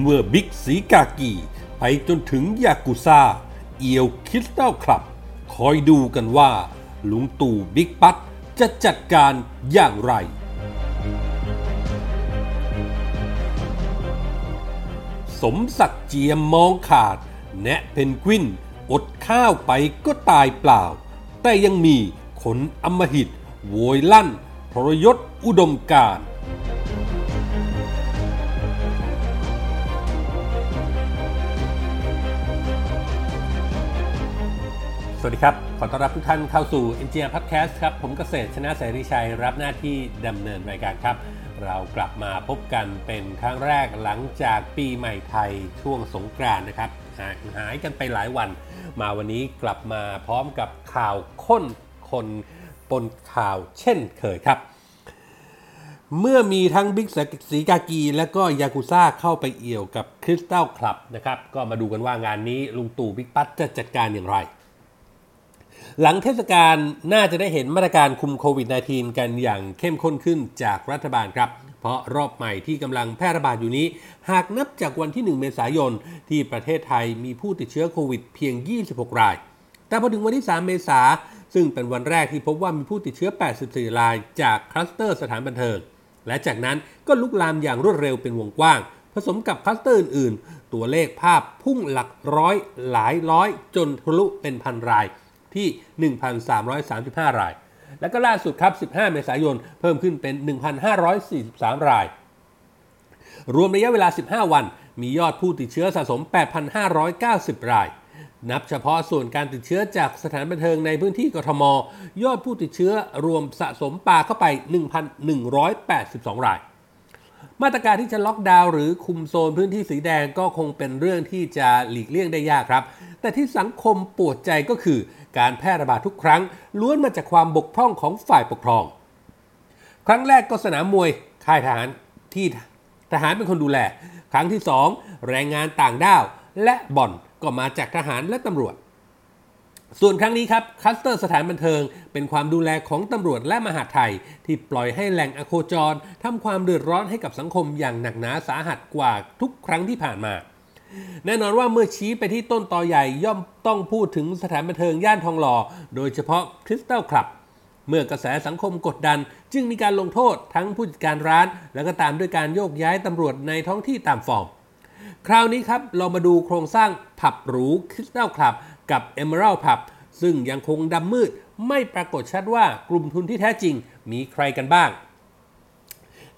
เมื่อบิ๊กสีกากีไปจนถึงยากุซ่า เอียวคริสตัลคลับ คอยดูกันว่า ลุงตู่บิ๊กปั๊ดจะจัดการอย่างไร สมศักดิ์เจียมมองขาด แนะเพนกวิน อดข้าวไปก็ตายเปล่า แต่ยังมีคนอมหิตโวยลั่นทรยศอุดมการณ์ วัสดีครับ ขอต้อนรับทุกท่านเข้าสู่ Engineer Podcast ครับ ผมเกษตรชนะเสรีชัย รับหน้าที่ดำเนินรายการครับ เรากลับมาพบกันเป็นครั้งแรกหลังจากปีใหม่ไทยช่วงสงกรานต์นะครับ หายหายกันไปหลายวัน มาวันนี้กลับมาพร้อมกับข่าวข้นคนปนข่าวเช่นเคยครับ เมื่อมีทั้งบิ๊กสีกากี และก็ยากุซ่าเข้าไปเอี่ยวกับคริสตัลคลับนะครับ ก็มาดูกันว่างานนี้ลุงตู่บิ๊กปั๊ดจะจัดการอย่างไร หลังเทศกาลน่าจะได้เห็นมาตรการคุมโควิด -19 กันอย่างเข้มข้นขึ้นจากรัฐบาลครับ เพราะรอบใหม่ที่กำลังแพร่ระบาดอยู่นี้ หากนับจากวันที่ 1 เมษายน ที่ประเทศไทยมีผู้ติดเชื้อโควิดเพียง 26 ราย แต่พอถึงวันที่ 3 เมษาซึ่งเป็นวันแรกที่พบว่ามีผู้ติดเชื้อ 84 ราย จากคลัสเตอร์สถานบันเทิง และจากนั้นก็ลุกลามอย่างรวดเร็วเป็นวงกว้าง ผสมกับคลัสเตอร์อื่นๆ ตัวเลขภาพพุ่งหลักร้อยหลายร้อย จนทะลุเป็นพันราย ที่ 1,335 ราย แล้วก็ล่าสุดครับ 15 เมษายน เพิ่มขึ้นเป็น 1,543 ราย รวมระยะเวลา 15 วัน มียอดผู้ติดเชื้อสะสม 8,590 ราย นับเฉพาะส่วนการติดเชื้อจากสถานบันเทิงในพื้นที่กทม ยอดผู้ติดเชื้อรวมสะสมปาเข้าไป 1,182 ราย มาตรการที่จะล็อกดาวน์หรือคุมโซนพื้นที่สีแดงก็คงเป็นเรื่องที่จะหลีกเลี่ยงได้ยากครับ แต่ที่สังคมปวดใจก็คือการแพร่ระบาดทุกครั้ง ล้วนมาจากความบกพร่องของฝ่ายปกครอง ครั้งแรกก็สนามมวยค่ายทหารที่ทหารเป็นคนดูแล ครั้งที่ 2 แรงงานต่างด้าว และบ่อนก็มาจากทหารและตำรวจ ส่วนครั้งนี้ครับคัสเตอร์สถานบันเทิง เป็นความดูแลของตำรวจและมหาดไทย ที่ปล่อยให้แหล่งอโคจรทำความเดือดร้อนให้กับสังคมอย่างหนักหนาสาหัสกว่าทุกครั้งที่ผ่านมา แน่นอนว่าเมื่อชี้ไปที่ต้นตอใหญ่ย่อมต้องพูดถึงสถานบันเทิงย่านทองหล่อ โดยเฉพาะคริสตัลคลับเมื่อกระแสสังคมกดดัน จึงมีการลงโทษทั้งผู้จัดการร้าน แล้วก็ตามด้วยการโยกย้ายตำรวจในท้องที่ตามฟอร์มคราวนี้ครับเรามาดูโครงสร้างผับหรูคริสตัลคลับ กับ Emerald Pub ซึ่งยังคงดำมืดไม่ปรากฏชัดว่ากลุ่มทุนที่แท้จริงมีใครกันบ้าง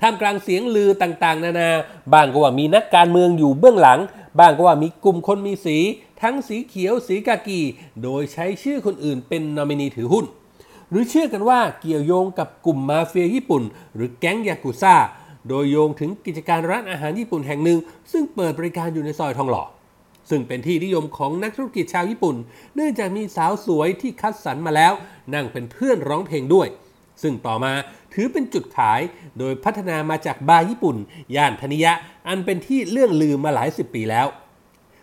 ท่ามกลางเสียงลือต่างๆ นานา บางก็ว่ามีนักการเมืองอยู่เบื้องหลัง บางก็ว่ามีกลุ่มคนมีสี ทั้งสีเขียวสีกากี โดยใช้ชื่อคนอื่นเป็นนอมินีถือหุ้น หรือเชื่อกันว่าเกี่ยวโยงกับกลุ่มมาเฟียญี่ปุ่น หรือแก๊งยากุซ่า โดยโยงถึงกิจการร้านอาหารญี่ปุ่นแห่งหนึ่ง ซึ่งเปิดบริการอยู่ในซอยทองหล่อ ซึ่งเป็นที่นิยมของนักธุรกิจชาวญี่ปุ่น เนื่องจากมีสาวสวยที่คัดสรรมาแล้ว นั่งเป็นเพื่อนร้องเพลงด้วย ซึ่งต่อมาถือเป็นจุดขาย โดยพัฒนามาจากบาร์ญี่ปุ่น ย่านธนิยะ อันเป็นที่เลื่องลือมาหลายสิบปีแล้ว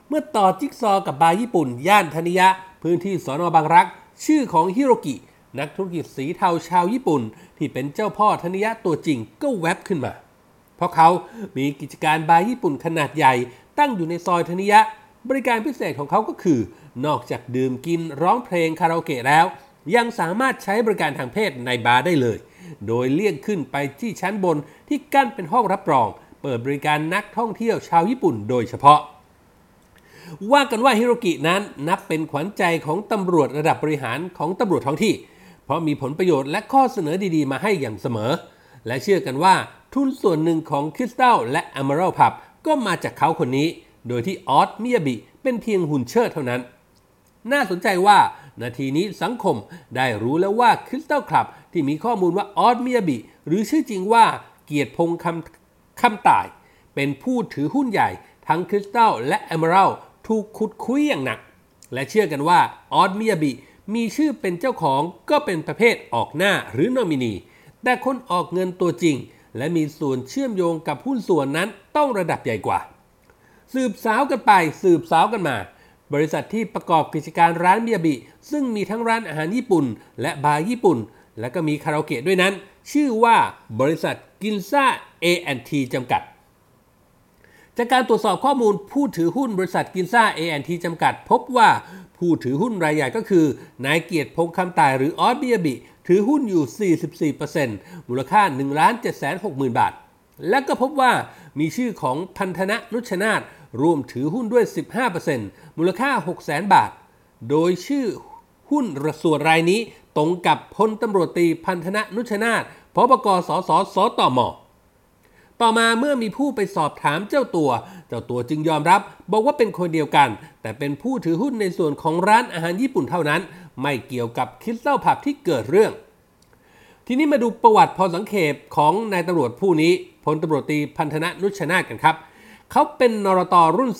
เมื่อต่อจิ๊กซอว์กับบาร์ญี่ปุ่น ย่านธนิยะ พื้นที่สอนอบางรัก ชื่อของฮิโรกิ นักธุรกิจสีเทาชาวญี่ปุ่น ที่เป็นเจ้าพ่อธนิยะตัวจริงก็แวบขึ้นมา เพราะเขามีกิจการบาร์ญี่ปุ่นขนาดใหญ่ตั้งอยู่ในซอยธนิยะ บริการพิเศษของเขาก็คือ นอกจากดื่มกินร้องเพลงคาราโอเกะแล้ว ยังสามารถใช้บริการทางเพศในบาร์ได้เลย โดยเลี่ยงขึ้นไปที่ชั้นบนที่กั้นเป็นห้องรับรอง เปิดบริการนักท่องเที่ยวชาวญี่ปุ่นโดยเฉพาะ ว่ากันว่าฮิโรกินั้นนับเป็นขวัญใจของตำรวจระดับบริหารของตำรวจท้องที่ เพราะมีผลประโยชน์และข้อเสนอดีๆ มาให้อย่างเสมอ และเชื่อกันว่าทุนส่วนหนึ่งของคริสตัลและอ m ม r a l พับก็มาจากเขาคนนี้ โดยที่ออสมิยาบิเป็นเพียงหุ่นเชิดเท่านั้น น่าสนใจว่านาทีนี้สังคมได้รู้แล้วว่าคริสตัลคลับที่มีข้อมูลว่าออสมิยาบิหรือชื่อจริงว่าเกียรติพงษ์คำคำตาย เป็นผู้ถือหุ้นใหญ่ทั้งคริสตัลและอ m ม r a l ถูกขุดคุยอย่างหนัก และเชื่อกันว่าออสมิยาบิมีชื่อเป็นเจ้าของก็เป็นประเภทออกหน้าหรือนอมินี แต่คนออกเงินตัวจริง และมีส่วนเชื่อมโยงกับหุ้นส่วนนั้นต้องระดับใหญ่กว่า สืบสาวกันไป สืบสาวกันมา บริษัทที่ประกอบกิจการร้านมิยบิ ซึ่งมีทั้งร้านอาหารญี่ปุ่น และบาร์ญี่ปุ่น และก็มีคาราโอเกะด้วยนั้น ชื่อว่าบริษัทกินซ่า A&T จำกัด จากการตรวจสอบข้อมูลผู้ถือหุ้นบริษัทกินซ่า A&T จำกัด พบว่าผู้ถือหุ้นรายใหญ่ก็คือนายเกียรติพงคำตายหรือออสเบียบิ ถือหุ้นอยู่ 44%มูลค่า 1 7 6 0 0 0 0 บาท และก็พบว่ามีชื่อของพันธนะนุชนาธ ร่วมถือหุ้นด้วย 15%มูลค่า 6 0 0 0 0 0 บาท โดยชื่อหุ้นระส่วนรายนี้ตรงกับพลตำรวจตีพันธนะนุชนาธพบกสสสตมต่อมาเมื่อมีผู้ไปสอบถามเจ้าตัว เจ้าตัวจึงยอมรับ บอกว่าเป็นคนเดียวกัน แต่เป็นผู้ถือหุ้นในส่วนของร้านอาหารญี่ปุ่นเท่านั้น ไม่เกี่ยวกับคิสเล้าผับที่เกิดเรื่อง ทีนี้มาดูประวัติพอสังเขปของนายตำรวจผู้นี้พลตำรวจตีพันธนะนุชนาธกันครับ เขาเป็นนรตรุ่น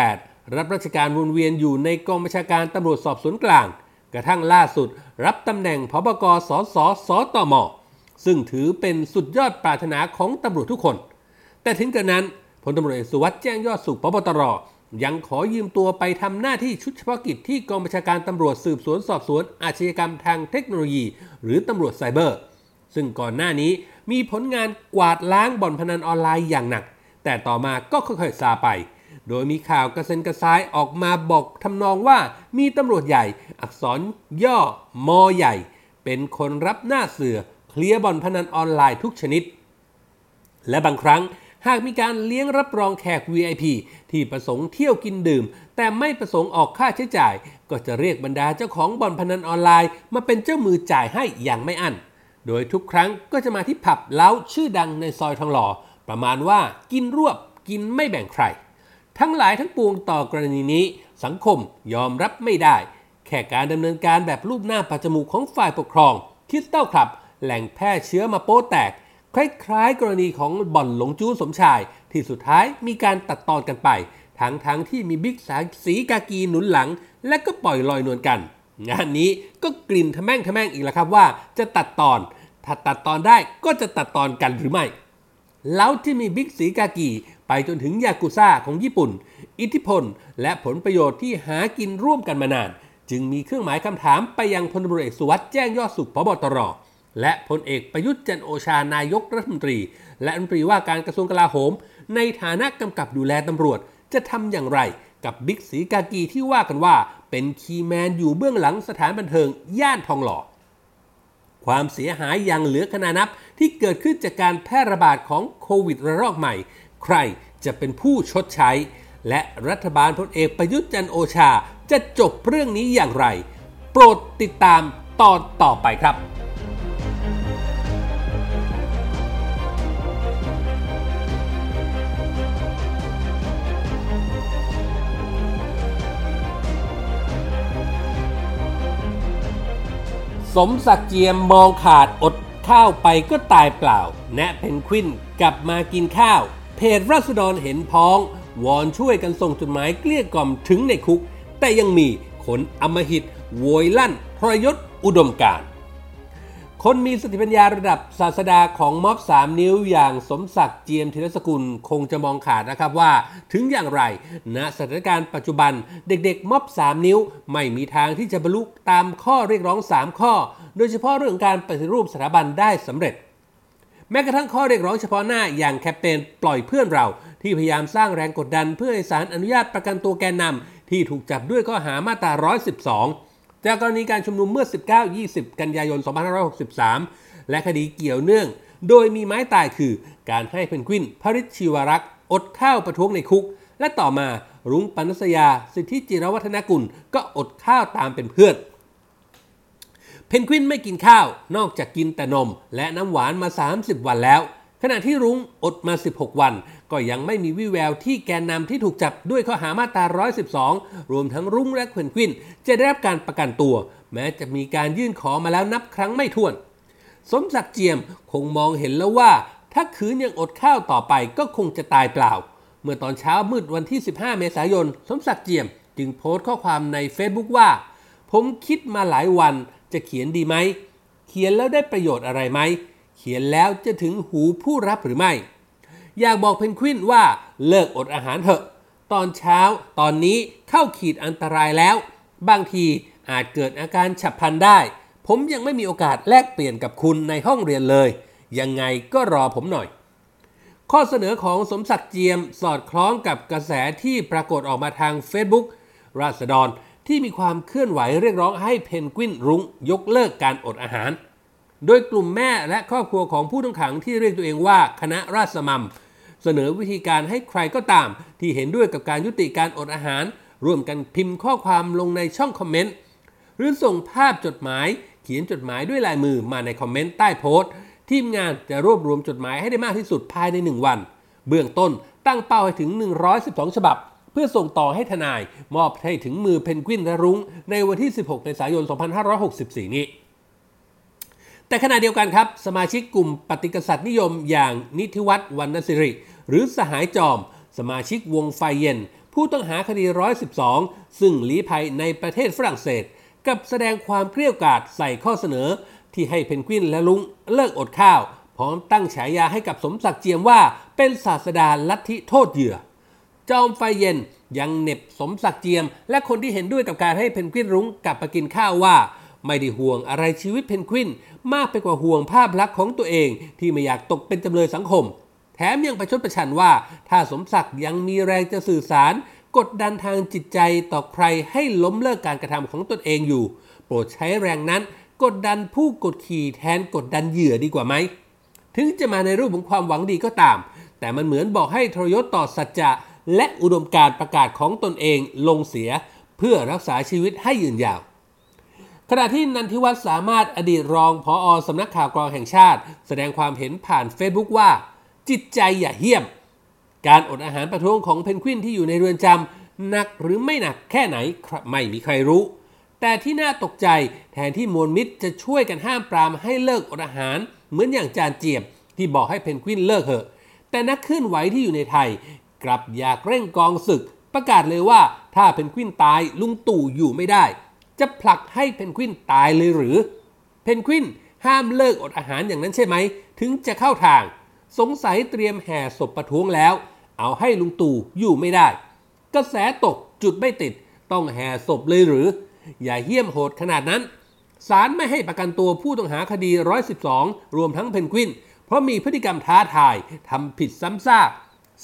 48 รับราชการวนเวียนอยู่ในกองบัญชาการตำรวจสอบสวนกลาง กระทั่งล่าสุด รับตำแหน่งพบกสสสตม ซึ่งถือเป็นสุดยอดปรารถนาของตำรวจทุกคน แต่ถึงกระนั้นพลตำรวจเอกสุวัสด์แจ้งยอดสุขพบตรยังขอยืมตัวไปทำหน้าที่ชุดเฉพาะกิจที่กองบัญชาการตำรวจสืบสวนสอบสวนอาชญากรรมทางเทคโนโลยี หรือตำรวจไซเบอร์ ซึ่งก่อนหน้านี้มีผลงานกวาดล้างบ่อนพนันออนไลน์อย่างหนัก แต่ต่อมาก็ค่อยๆซาไป โดยมีข่าวกระเซ็นกระซ้ายออกมาบอกทำนองว่ามีตำรวจใหญ่ อักษรย่อมอใหญ่ เป็นคนรับหน้าเสือเคลียร์บอนพนันออนไลน์ทุกชนิด และบางครั้งหากมีการเลี้ยงรับรองแขก VIP ที่ประสงค์เที่ยวกินดื่ม แต่ไม่ประสงค์ออกค่าใช้จ่าย ก็จะเรียกบรรดาเจ้าของบ่อนพนันออนไลน์ มาเป็นเจ้ามือจ่ายให้อย่างไม่อั้น โดยทุกครั้งก็จะมาที่ผับเล้าชื่อดังในซอยทองหล่อ ประมาณว่ากินรวบกินไม่แบ่งใคร ทั้งหลายทั้งปวงต่อกรณีนี้ สังคมยอมรับไม่ได้ แค่การดำเนินการแบบรูปหน้าปัจจมูกของฝ่ายปกครอง คิสเต้าคลับ แหล่งแพร่เชื้อมาโป๊แตก คล้ายๆ กรณีของบ่อนหลงจู้สมชาย ที่สุดท้ายมีการตัดตอนกันไป ทั้งๆทที่มีบิ๊กสาสีกากีหนุนหลัง และก็ปล่อยลอยนวลกัน งานนี้ก็กลิ่นทะแม่งทะแม่งอีกแล้วครับว่า จะตัดตอนถ้าตัดตอนได้ก็จะตัดตอนกันหรือไม่ แล้วที่มีบิ๊กสีกากีไปจนถึงยากุซ่าของญี่ปุ่น อิทธิพล และผลประโยชน์ที่หากินร่วมกันมานาน จึงมีเครื่องหมายคำถามไปยังพลตรเอกสุวัสด์แจ้งยอดสุขพบตร และพลเอกประยุทธ์จันโอชานายกรัฐมนตรี และรัฐมนตรีว่าการกระทรวงกลาโหม ในฐานะกำกับดูแลตำรวจ จะทำอย่างไรกับบิ๊กสีกากีที่ว่ากันว่า เป็นคีแมนอยู่เบื้องหลังสถานบันเทิงย่านทองหล่อ ความเสียหายอย่างเหลือขนานับ ที่เกิดขึ้นจากการแพร่ระบาดของโควิดระลอกใหม่ ใครจะเป็นผู้ชดใช้ และรัฐบาลพลเอกประยุทธ์จันโอชาจะจบเรื่องนี้อย่างไร โปรดติดตามตอนต่อไปครับ สมศักดิ์เจียมมองขาดอดข้าวไปก็ตายเปล่า แนะเพนควินกลับมากินข้าว เพจรัศดรเห็นพ้อง วอนช่วยกันส่งจดหมายเกลี้ยกล่อมถึงในคุก แต่ยังมีคนอมหิตโวยลั่นพรยศอุดมการ์ คนมีสติปัญญาระดับศาสดาของม็อบ 3 นิ้วอย่างสมศักดิ์เจียมธีรสกุลคงจะมองขาดนะครับว่า ถึงอย่างไรณสถานการณ์ปัจจุบันเด็กๆม็อบ 3 นิ้ว ไม่มีทางที่จะบรรลุตามข้อเรียกร้อง 3 ข้อ โดยเฉพาะเรื่องการปฏิรูปสถาบันได้สำเร็จ แม้กระทั่งข้อเรียกร้องเฉพาะหน้าอย่างแคมเปญปล่อยเพื่อนเรา ที่พยายามสร้างแรงกดดันเพื่อให้ศาลอนุญาตประกันตัวแกนนำที่ถูกจับด้วยข้อหามาตรา112 จากกรณีการชุมนุมเมื่อ 19-20 กันยายน 2563 และคดีเกี่ยวเนื่อง โดยมีไม้ตายคือการให้เพนกวินพริชชีวรักษ์อดข้าวประท้วงในคุก และต่อมารุ้งปนัสยา สิทธิจิรวัฒนกุลก็อดข้าวตามเป็นเพื่อน เพนกวินไม่กินข้าวนอกจากกินแต่นม และน้ำหวานมา 30 วันแล้ว ขณะที่รุ้งอดมา 16 วัน ก็ยังไม่มีวี่แววที่แกนนำที่ถูกจับด้วยข้อหามาตรา 112 รวมทั้งรุ้งและเพนกวิน จะได้รับการประกันตัว แม้จะมีการยื่นขอมาแล้วนับครั้งไม่ถ้วน สมศักดิ์เจียมคงมองเห็นแล้วว่า ถ้าคืนยังอดข้าวต่อไปก็คงจะตายเปล่า เมื่อตอนเช้ามืดวันที่ 15 เมษายน สมศักดิ์เจียมจึงโพสต์ข้อความใน Facebook ว่า ผมคิดมาหลายวันจะเขียนดีไหม เขียนแล้วได้ประโยชน์อะไรไหม เขียนแล้วจะถึงหูผู้รับหรือไม่ อยากบอกเพนกวินว่าเลิกอดอาหารเถอะ ตอนเช้าตอนนี้เข้าขีดอันตรายแล้ว บางทีอาจเกิดอาการฉับพลันได้ ผมยังไม่มีโอกาสแลกเปลี่ยนกับคุณในห้องเรียนเลย ยังไงก็รอผมหน่อย ข้อเสนอของสมศักดิ์เจียมสอดคล้องกับกระแสที่ปรากฏออกมาทาง Facebook ราษฎรที่มีความเคลื่อนไหวเรียกร้องให้เพนกวินรุ้งยกเลิกการอดอาหาร โดยกลุ่มแม่และครอบครัวของผู้ต้องขังที่เรียกตัวเองว่าคณะราษมัมเสนอวิธีการให้ใครก็ตาม ที่เห็นด้วยกับการยุติการอดอาหาร ร่วมกันพิมพ์ข้อความลงในช่องคอมเมนต์หรือส่งภาพจดหมาย เขียนจดหมายด้วยลายมือมาในคอมเมนต์ใต้โพสต์ ทีมงานจะรวบรวมจดหมายให้ได้มากที่สุดภายใน 1 วัน เบื้องต้นตั้งเป้าให้ถึง 112 ฉบับ เพื่อส่งต่อให้ทนาย มอบให้ถึงมือเพนกวินและรุ้งในวันที่ 16 เมษายน 2564 นี้ แต่ขณะเดียวกันครับ สมาชิกกลุ่มปฏิกษัตริย์นิยมอย่างนิติวัฒน์วรรณสิริ หรือสหายจอม สมาชิกวงไฟเย็น ผู้ต้องหาคดี 112 ซึ่งลี้ภัยในประเทศฝรั่งเศส กับแสดงความเกลี้ยกล่อมใส่ข้อเสนอ ที่ให้เพนกวินและลุงเลิกอดข้าว พร้อมตั้งฉายาให้กับสมศักดิ์เจียมว่าเป็นศาสดาลัทธิโทษเหยื่อ จอมไฟเย็นยังเน็บสมศักดิ์เจียม และคนที่เห็นด้วยกับการให้เพนกวินรุ้งกลับมากินข้าวว่า ไม่ได้ห่วงอะไรชีวิตเพนกวิน มากไปกว่าห่วงภาพลักษณ์ของตัวเอง ที่ไม่อยากตกเป็นจำเลยสังคม แถมยังประชดประชันว่า ถ้าสมศักดิ์ยังมีแรงจะสื่อสาร กดดันทางจิตใจต่อใครให้ล้มเลิกการกระทำของตนเองอยู่ โปรดใช้แรงนั้น กดดันผู้กดขี่แทนกดดันเหยื่อดีกว่าไหมถึงจะมาในรูปของความหวังดีก็ตาม แต่มันเหมือนบอกให้ทรยศต่อสัจจะและอุดมการประกาศของตนเองลงเสีย เพื่อรักษาชีวิตให้ยืนยาว ขณะที่นันทิวัฒน์สามารถอดีตรองผอ.สำนักข่าวกรองแห่งชาติ แสดงความเห็นผ่านเฟซบุ๊กว่า จิตใจอย่าเหี้ยม การอดอาหารประท้วงของเพนกวินที่อยู่ในเรือนจำหนักหรือไม่หนักแค่ไหนไม่มีใครรู้ แต่ที่น่าตกใจแทนที่มวลมิตรจะช่วยกันห้ามปรามให้เลิกอดอาหาร เหมือนอย่างจารย์เจียม ที่บอกให้เพนกวินเลิกเถอะ แต่นักเคลื่อนไหวที่อยู่ในไทย กลับอยากเร่งกองศึก ประกาศเลยว่าถ้าเพนกวินตายลุงตู่อยู่ไม่ได้ จะผลักให้เพนกวินตายเลยหรือ เพนกวินห้ามเลิกอดอาหารอย่างนั้นใช่ไหม ถึงจะเข้าทาง สงสัยเตรียมแห่ศพประท้วงแล้ว เอาให้ลุงตู่อยู่ไม่ได้ กระแสตกจุดไม่ติด ต้องแห่ศพเลยหรือ อย่าเหี้ยมโหดขนาดนั้นศาลไม่ให้ประกันตัวผู้ต้องหาคดี 112 รวมทั้งเพนกวิน เพราะมีพฤติกรรมท้าทายทำผิดซ้ำซาก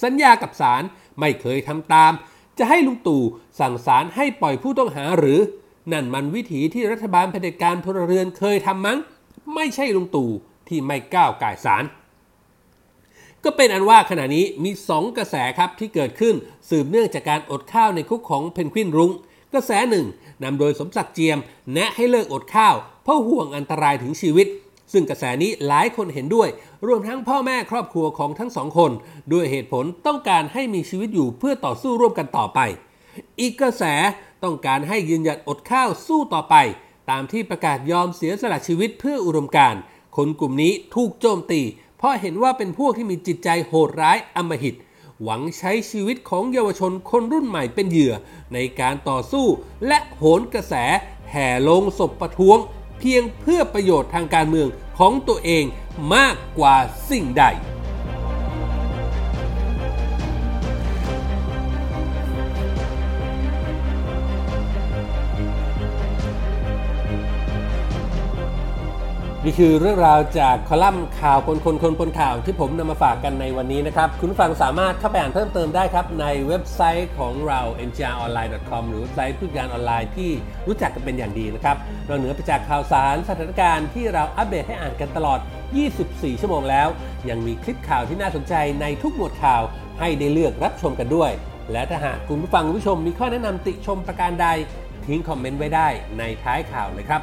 สัญญากับศาลไม่เคยทำตาม จะให้ลุงตู่สั่งศาลให้ปล่อยผู้ต้องหาหรือ นั่นมันวิถีที่รัฐบาลเผด็จการพลเรือนเคยทำมั้ง ไม่ใช่ลุงตู่ที่ไม่ก้าวก่ายศาลก็เป็นอันว่าขณะนี้มี 2 กระแสครับที่เกิดขึ้นสืบเนื่องจากการอดข้าวในคุกของเพนกวินรุง้งกระแสหนึ่งนำโดยสมศักดิ์เจียม แนะให้เลิกอดข้าว เพราะห่วงอันตรายถึงชีวิต ซึ่งกระแสนี้หลายคนเห็นด้วย รวมทั้งพ่อแม่ครอบครัวของทั้งสองคน ด้วยเหตุผลต้องการให้มีชีวิตอยู่เพื่อต่อสู้ร่วมกันต่อไป อีกกระแสต้องการให้ยืนหยัดอดข้าวสู้ต่อไป ตามที่ประกาศยอมเสียสละชีวิตเพื่ออุดมการคนกลุ่มนี้ถูกโจมตี เพราะเห็นว่าเป็นพวกที่มีจิตใจโหดร้ายอำมหิต หวังใช้ชีวิตของเยาวชนคนรุ่นใหม่เป็นเหยื่อ ในการต่อสู้และโหนกระแส แห่ลงศพประท้วง เพียงเพื่อประโยชน์ทางการเมืองของตัวเองมากกว่าสิ่งใด นี่คือเรื่องราวจากคอลัมน์ข่าวคนคนคนคนข่าวที่ผมนำมาฝากกันในวันนี้นะครับ คุณฟังสามารถเข้าไปอ่านเพิ่มเติมได้ครับ ในเว็บไซต์ของเรา ngronline.com หรือเว็บไซต์ผู้การออนไลน์ที่รู้จักกันเป็นอย่างดีนะครับเราเหนือไปจากข่าวสารสถานการณ์ที่เราอัปเดตให้อ่านกันตลอด 24 ชั่วโมงแล้ว ยังมีคลิปข่าวที่น่าสนใจในทุกหมวดข่าว ให้ได้เลือกรับชมกันด้วย และถ้าหากคุณผู้ฟังผู้ชมมีข้อแนะนำติชมประการใดทิ้งคอมเมนต์ไว้ได้ในท้ายข่าวเลยครับ